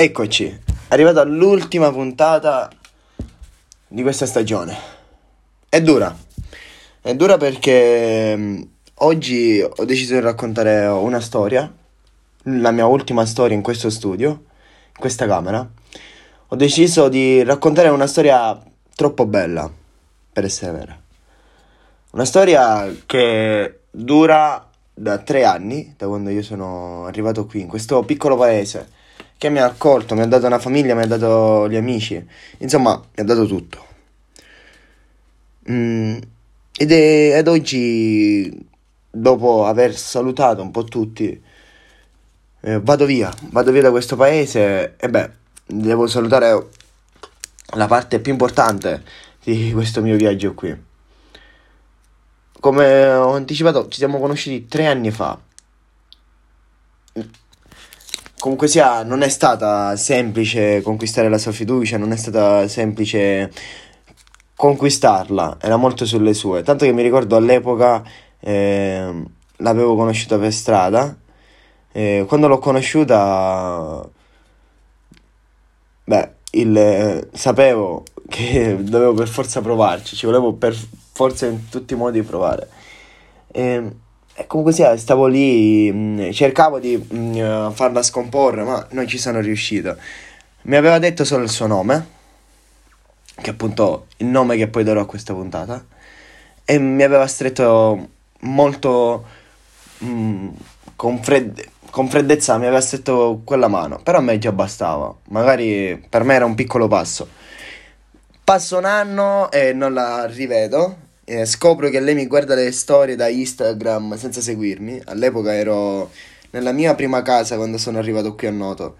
Eccoci, arrivato all'ultima puntata di questa stagione. È dura, è dura perché mm, oggi ho deciso di raccontare una storia, la mia ultima storia in questo studio, in questa camera. Ho deciso di raccontare una storia troppo bella per essere vera. Una storia che dura da tre anni, da quando io sono arrivato qui, in questo piccolo paese che mi ha accolto, mi ha dato una famiglia, mi ha dato gli amici, insomma, mi ha dato tutto. Mm, ed, è, ed oggi, dopo aver salutato un po' tutti, eh, vado via, vado via da questo paese e beh, devo salutare la parte più importante di questo mio viaggio qui. Come ho anticipato, ci siamo conosciuti tre anni fa comunque sia, non è stata semplice conquistare la sua fiducia, non è stata semplice conquistarla, era molto sulle sue. Tanto che mi ricordo all'epoca eh, l'avevo conosciuta per strada. Eh, quando l'ho conosciuta, beh, il, eh, sapevo che dovevo per forza provarci, ci volevo per forza in tutti i modi provare. Eh, e comunque sia, stavo lì, mh, mm, cercavo di mh, mm, farla scomporre, ma non ci sono riuscito. Mi aveva detto solo il suo nome, che appunto il nome che poi darò a questa puntata, e mi aveva stretto molto mh, mm, con, fred- con freddezza, mi aveva stretto quella mano, però a me già bastava, magari per me era un piccolo passo. Passo un anno e non la rivedo, eh, scopro che lei mi guarda le storie da Instagram senza seguirmi. All'epoca ero nella mia prima casa quando sono arrivato qui a Noto.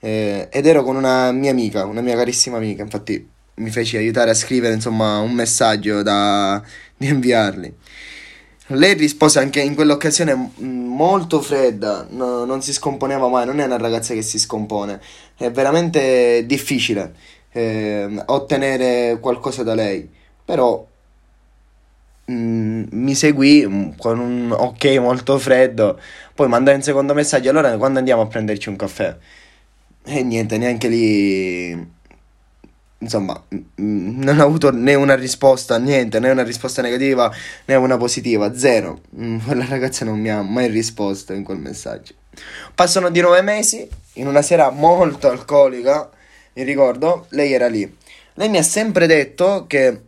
Eh, ed ero con una mia amica, una mia carissima amica. Infatti mi feci aiutare a scrivere insomma un messaggio da di inviarli. Lei rispose anche in quell'occasione molto fredda, no, non si scomponeva mai, non è una ragazza che si scompone, è veramente difficile eh, ottenere qualcosa da lei, però mi seguì mm, con un ok molto freddo, poi mandai un secondo messaggio, allora quando andiamo a prenderci un caffè? E niente, neanche lì... Insomma, mm, non ho avuto né una risposta, niente, né una risposta negativa né una positiva, zero. Quella ragazza non mi ha mai risposto in quel messaggio. Passano di nove mesi, in una sera molto alcolica, mi ricordo, lei era lì. Lei mi ha sempre detto che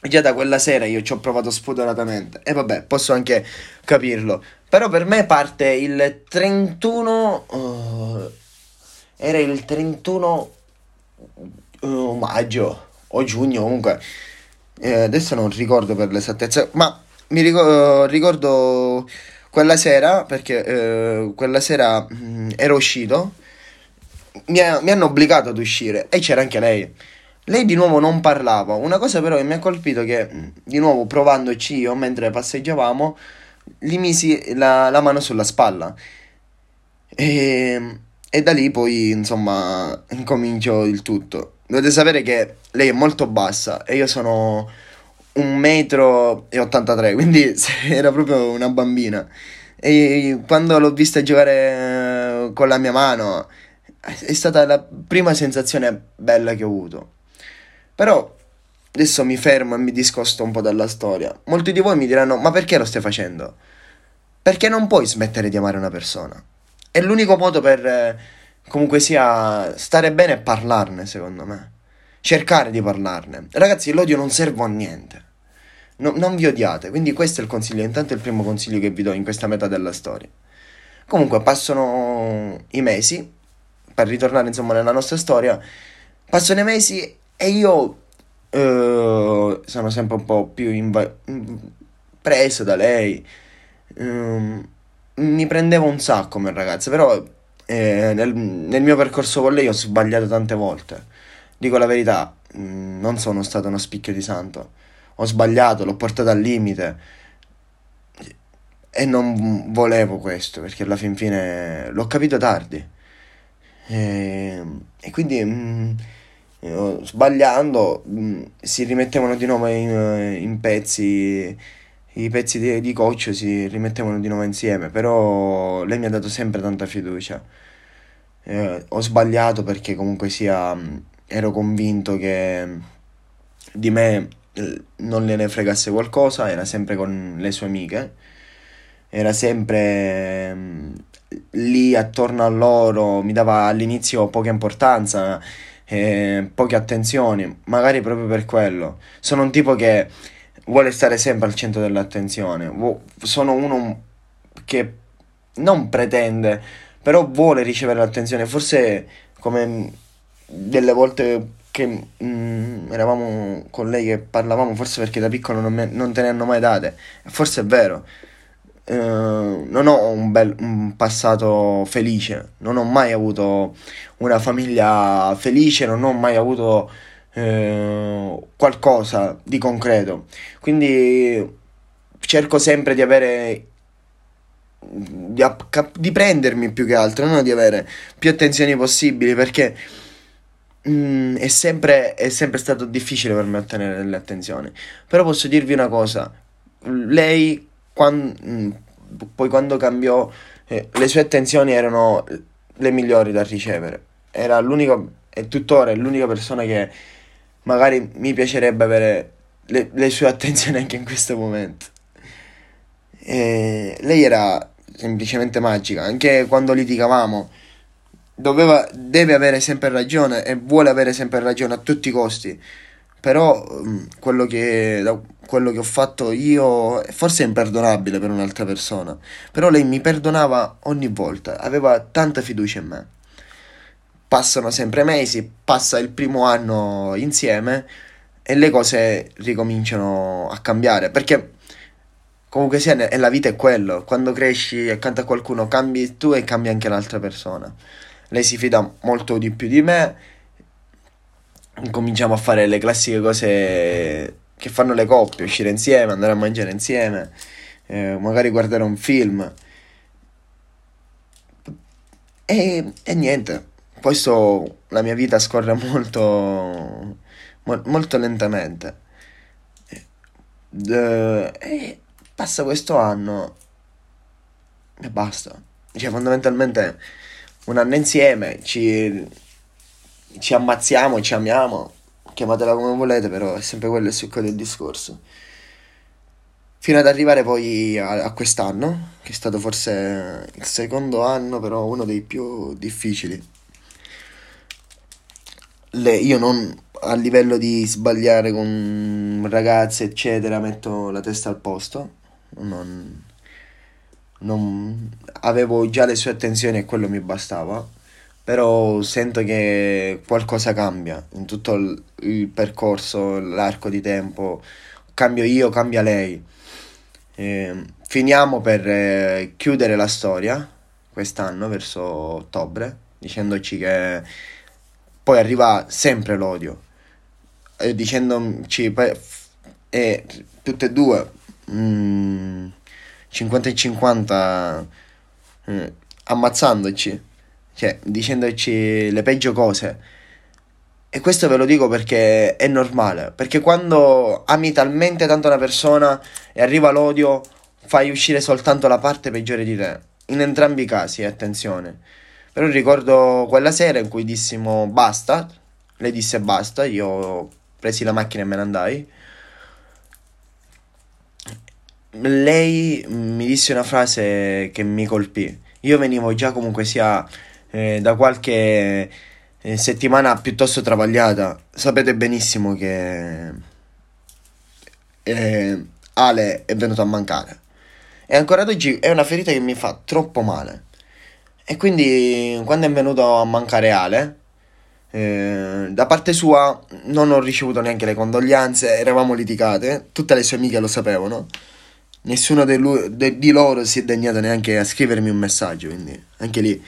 Già da quella sera io ci ho provato spudoratamente e vabbè, posso anche capirlo. Però per me parte il 31... Uh, era il 31 uh, maggio o giugno comunque. Eh, adesso non ricordo per l'esattezza, ma mi ricordo, ricordo quella sera perché eh, quella sera mh, mm, ero uscito. Mi, ha, mi hanno obbligato ad uscire e c'era anche lei. Lei di nuovo non parlava. Una cosa però che mi ha colpito è che, di nuovo provandoci io mentre passeggiavamo, gli misi la, la mano sulla spalla. E, e, da lì poi, insomma, incomincio il tutto. Dovete sapere che lei è molto bassa e io sono un metro e 83, quindi era proprio una bambina. E quando l'ho vista giocare con la mia mano, è stata la prima sensazione bella che ho avuto. Però adesso mi fermo e mi discosto un po' dalla storia. Molti di voi mi diranno: Ma perché lo stai facendo? Perché non puoi smettere di amare una persona. È l'unico modo per eh, comunque sia stare bene e parlarne, secondo me. Cercare di parlarne. Ragazzi, l'odio non serve a niente. No, non vi odiate. Quindi questo è il consiglio. Intanto è il primo consiglio che vi do in questa metà della storia. Comunque passano i mesi. Per ritornare insomma nella nostra storia. Passano i mesi e io uh, sono sempre un po' più inva- preso da lei. Um, mi prendevo un sacco come ragazza, però eh, nel, nel, mio percorso con lei ho sbagliato tante volte. Dico la verità, mm, non sono stato uno spicchio di santo. Ho sbagliato, l'ho portato al limite. E non volevo questo, perché alla fin fine l'ho capito tardi. E, e quindi... Mh, mm, sbagliando mh, mm, si rimettevano di nuovo in, eh, in pezzi i pezzi di, di coach si rimettevano di nuovo insieme però lei mi ha dato sempre tanta fiducia. Eh, ho sbagliato perché comunque sia ero convinto che di me eh, non gliene fregasse qualcosa, era sempre con le sue amiche, era sempre mm, lì attorno a loro, mi dava all'inizio poca importanza, eh, poche attenzioni, magari proprio per quello. Sono un tipo che vuole stare sempre al centro dell'attenzione, sono uno che non pretende, però vuole ricevere l'attenzione, forse come delle volte che mm, eravamo con lei che parlavamo, forse perché da piccolo non, me, non te ne hanno mai date, forse è vero. Uh, non ho un, bel, un passato felice, non ho mai avuto una famiglia felice, non ho mai avuto uh, qualcosa di concreto. Quindi cerco sempre di avere di, di prendermi più che altro, non di avere più attenzioni possibili perché Mm, è, sempre, è sempre stato difficile per me ottenere delle attenzioni. Però posso dirvi una cosa: lei, quando, mm, poi quando cambiò, eh, le sue attenzioni erano le migliori da ricevere. Era l'unica, e tuttora è l'unica persona che magari mi piacerebbe avere le, le sue attenzioni anche in questo momento. E lei era semplicemente magica, anche quando litigavamo doveva, deve avere sempre ragione e vuole avere sempre ragione a tutti i costi. Però mm, quello che, quello che ho fatto io forse è imperdonabile per un'altra persona. Però lei mi perdonava ogni volta, aveva tanta fiducia in me. Passano sempre mesi, passa il primo anno insieme e le cose ricominciano a cambiare. Perché comunque sia, la vita è quello. Quando cresci accanto a qualcuno cambi tu e cambi anche l'altra persona lei si fida molto di più di me. Cominciamo a fare le classiche cose che fanno le coppie, uscire insieme, andare a mangiare insieme, eh, magari guardare un film. E, e niente, questo la mia vita scorre molto, mo, molto lentamente. E, e passa questo anno e basta. Cioè, fondamentalmente un anno insieme, ci, ci ammazziamo, ci amiamo, chiamatela come volete, però è sempre quello il succo del discorso. Fino ad arrivare poi a, a quest'anno, che è stato forse il secondo anno, però uno dei più difficili. Le, io non a livello di sbagliare con ragazze, eccetera, metto la testa al posto. Non, non, avevo già le sue attenzioni e quello mi bastava, però sento che qualcosa cambia in tutto il, il percorso, l'arco di tempo, cambio io, cambia lei. Eh, finiamo per eh, chiudere la storia quest'anno verso ottobre, dicendoci che poi arriva sempre l'odio, e dicendoci e tutte e due. Mm, 50 e 50 eh, ammazzandoci, cioè dicendoci le peggio cose. E questo ve lo dico perché è normale, perché quando ami talmente tanto una persona e arriva l'odio, fai uscire soltanto la parte peggiore di te. In entrambi i casi, attenzione. Però ricordo quella sera in cui dissimo basta, lei disse basta, io presi la macchina e me ne andai lei mi disse una frase che mi colpì. Io venivo già comunque sia eh, da qualche eh, settimana piuttosto travagliata. Sapete benissimo che eh, Ale è venuto a mancare. E ancora ad oggi è una ferita che mi fa troppo male. E quindi quando è venuto a mancare Ale, eh, da parte sua non ho ricevuto neanche le condoglianze, eravamo litigate, tutte le sue amiche lo sapevano nessuno de de di loro si è degnato neanche a scrivermi un messaggio, quindi anche lì,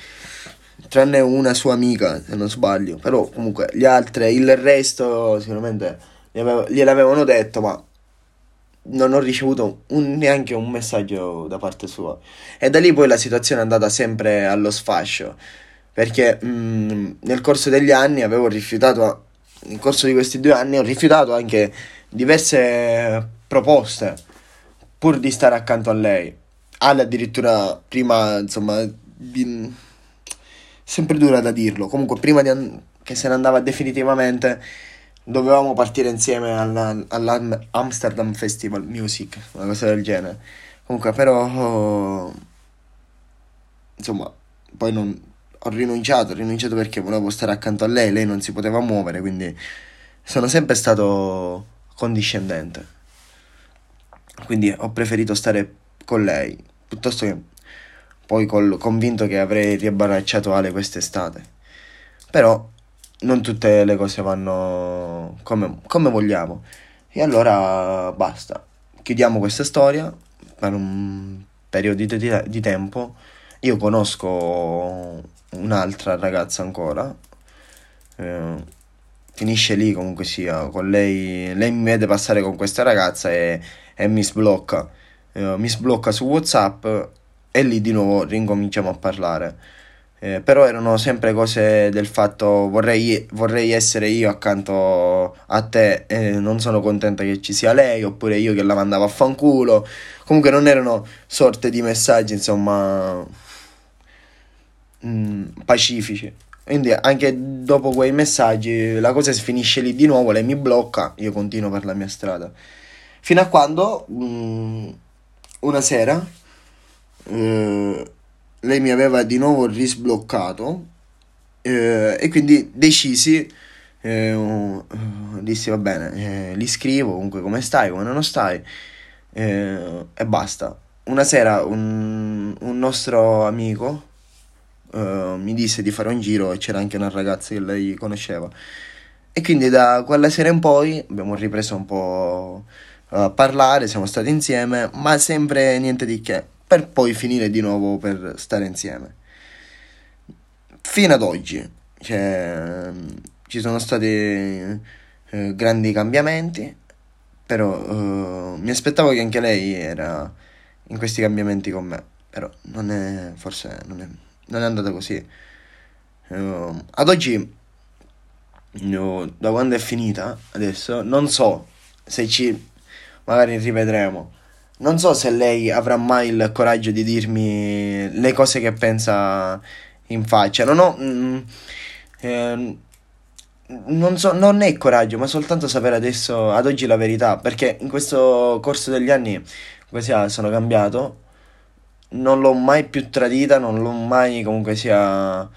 tranne una sua amica, se non sbaglio, però comunque gli altri, il resto sicuramente gliel'avevano detto, ma non ho ricevuto un, neanche un messaggio da parte sua. E da lì poi la situazione è andata sempre allo sfascio, perché mh, mm, nel corso degli anni avevo rifiutato, nel corso di questi due anni ho rifiutato anche diverse proposte pur di stare accanto a lei. Ale addirittura prima, insomma, di... sempre dura da dirlo. Comunque, prima an- che se ne andava definitivamente, dovevamo partire insieme alla, all'Amsterdam Festival Music, una cosa del genere. Comunque, però, oh, insomma, poi non, ho rinunciato, ho rinunciato perché volevo stare accanto a lei, lei non si poteva muovere, quindi sono sempre stato condiscendente. Quindi ho preferito stare con lei piuttosto che poi col convinto che avrei riabbracciato Ale quest'estate. Però non tutte le cose vanno come, come vogliamo. E allora basta. Chiudiamo questa storia per un periodo di, di tempo. Io conosco un'altra ragazza ancora. Eh, finisce lì comunque sia. Con lei, lei mi vede passare con questa ragazza e, e mi sblocca. Eh, mi sblocca su WhatsApp e lì di nuovo rincominciamo a parlare. Eh, però erano sempre cose del fatto vorrei, vorrei essere io accanto a te e non sono contenta che ci sia lei oppure io che la mandavo a fanculo. Comunque non erano sorte di messaggi insomma mh, mm, pacifici. Quindi anche dopo quei messaggi la cosa si finisce lì di nuovo lei mi blocca io continuo per la mia strada. Fino a quando mh, mm, una sera eh, lei mi aveva di nuovo risbloccato eh, e quindi decisi, eh, uh, dissi va bene, eh, li scrivo comunque come stai, come non stai eh, e basta. Una sera un, un nostro amico mi disse di fare un giro e c'era anche una ragazza che lei conosceva. E quindi da quella sera in poi abbiamo ripreso un po' a parlare, siamo stati insieme, ma sempre niente di che per poi finire di nuovo per stare insieme. Fino ad oggi cioè, ci sono stati eh, grandi cambiamenti, però eh, mi aspettavo che anche lei era in questi cambiamenti con me, però non è, forse non è, non è andata così. Uh, ad oggi, no, da quando è finita, adesso, non so se ci magari rivedremo non so se lei avrà mai il coraggio di dirmi le cose che pensa in faccia. Non ho. Mm, eh, non, so, non è coraggio, ma soltanto sapere adesso, ad oggi, la verità. Perché in questo corso degli anni, sia, sono cambiato. Non l'ho mai più tradita, non l'ho mai comunque sia.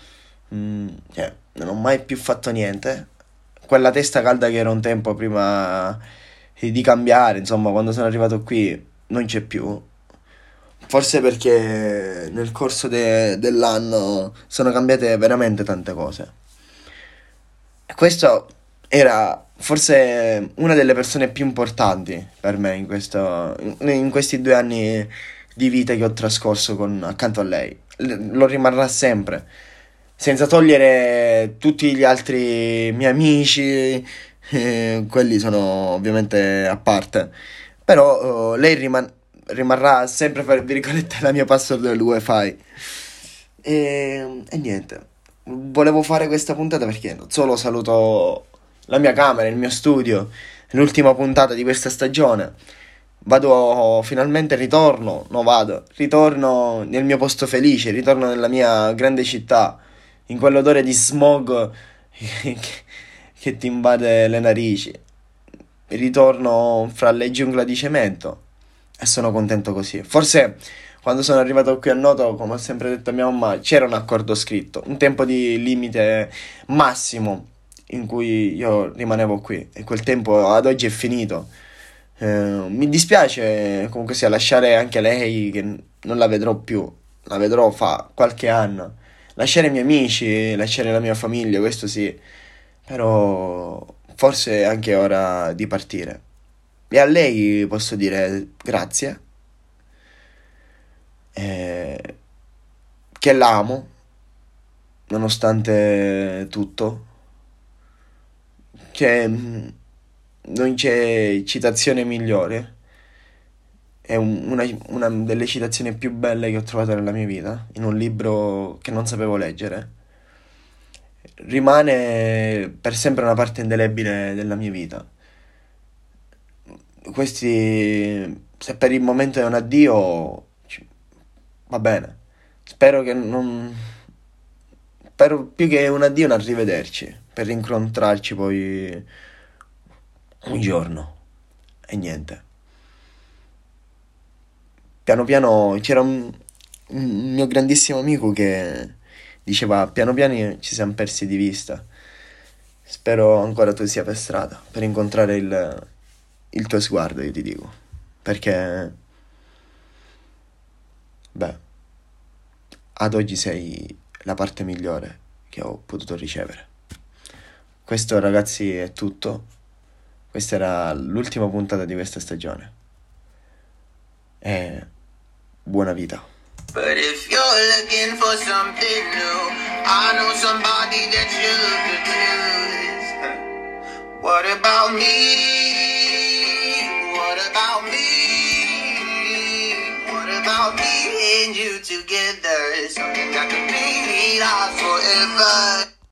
Mm, cioè, non ho mai più fatto niente. Quella testa calda che era un tempo prima di cambiare, insomma, quando sono arrivato qui non c'è più. Forse perché nel corso de- dell'anno sono cambiate veramente tante cose. E questo era forse una delle persone più importanti per me in, questo, in questi due anni di vita che ho trascorso con, accanto a lei. Lo rimarrà sempre. Senza togliere tutti gli altri miei amici, eh, quelli sono ovviamente a parte però uh, lei riman- rimarrà sempre, per virgolette, la mia password del wifi. E, e niente, volevo fare questa puntata perché non solo saluto la mia camera, il mio studio, l'ultima puntata di questa stagione. Vado finalmente, ritorno, no vado, ritorno nel mio posto felice, ritorno nella mia grande città, in quell'odore di smog che, che ti invade le narici ritorno fra le giungla di cemento e sono contento così. Forse quando sono arrivato qui a Noto, come ho sempre detto a mia mamma, c'era un accordo scritto, un tempo di limite massimo in cui io rimanevo qui e quel tempo ad oggi è finito. Eh, mi dispiace comunque sia lasciare anche lei che non la vedrò più, la vedrò fa qualche anno. Lasciare i miei amici, lasciare la mia famiglia, questo sì, però forse è anche ora di partire. E a lei posso dire grazie, eh, che l'amo, nonostante tutto, che mm, non c'è citazione migliore. È una, una delle citazioni più belle che ho trovato nella mia vita, in un libro che non sapevo leggere rimane per sempre una parte indelebile della mia vita. Questi, se per il momento è un addio, va bene. Spero che non... spero più che un addio un arrivederci, per rincontrarci poi un giorno. E niente. Piano piano c'era un, un mio grandissimo amico che diceva piano piano ci siamo persi di vista. Spero ancora tu sia per strada per incontrare il, il tuo sguardo, io ti dico. Perché, beh, ad oggi sei la parte migliore che ho potuto ricevere. Questo ragazzi è tutto. Questa era l'ultima puntata di questa stagione. E buona vita. But if you're looking for something new, I know somebody that you could use. What about me? What about me? What about me and you together? Something that could be lost forever.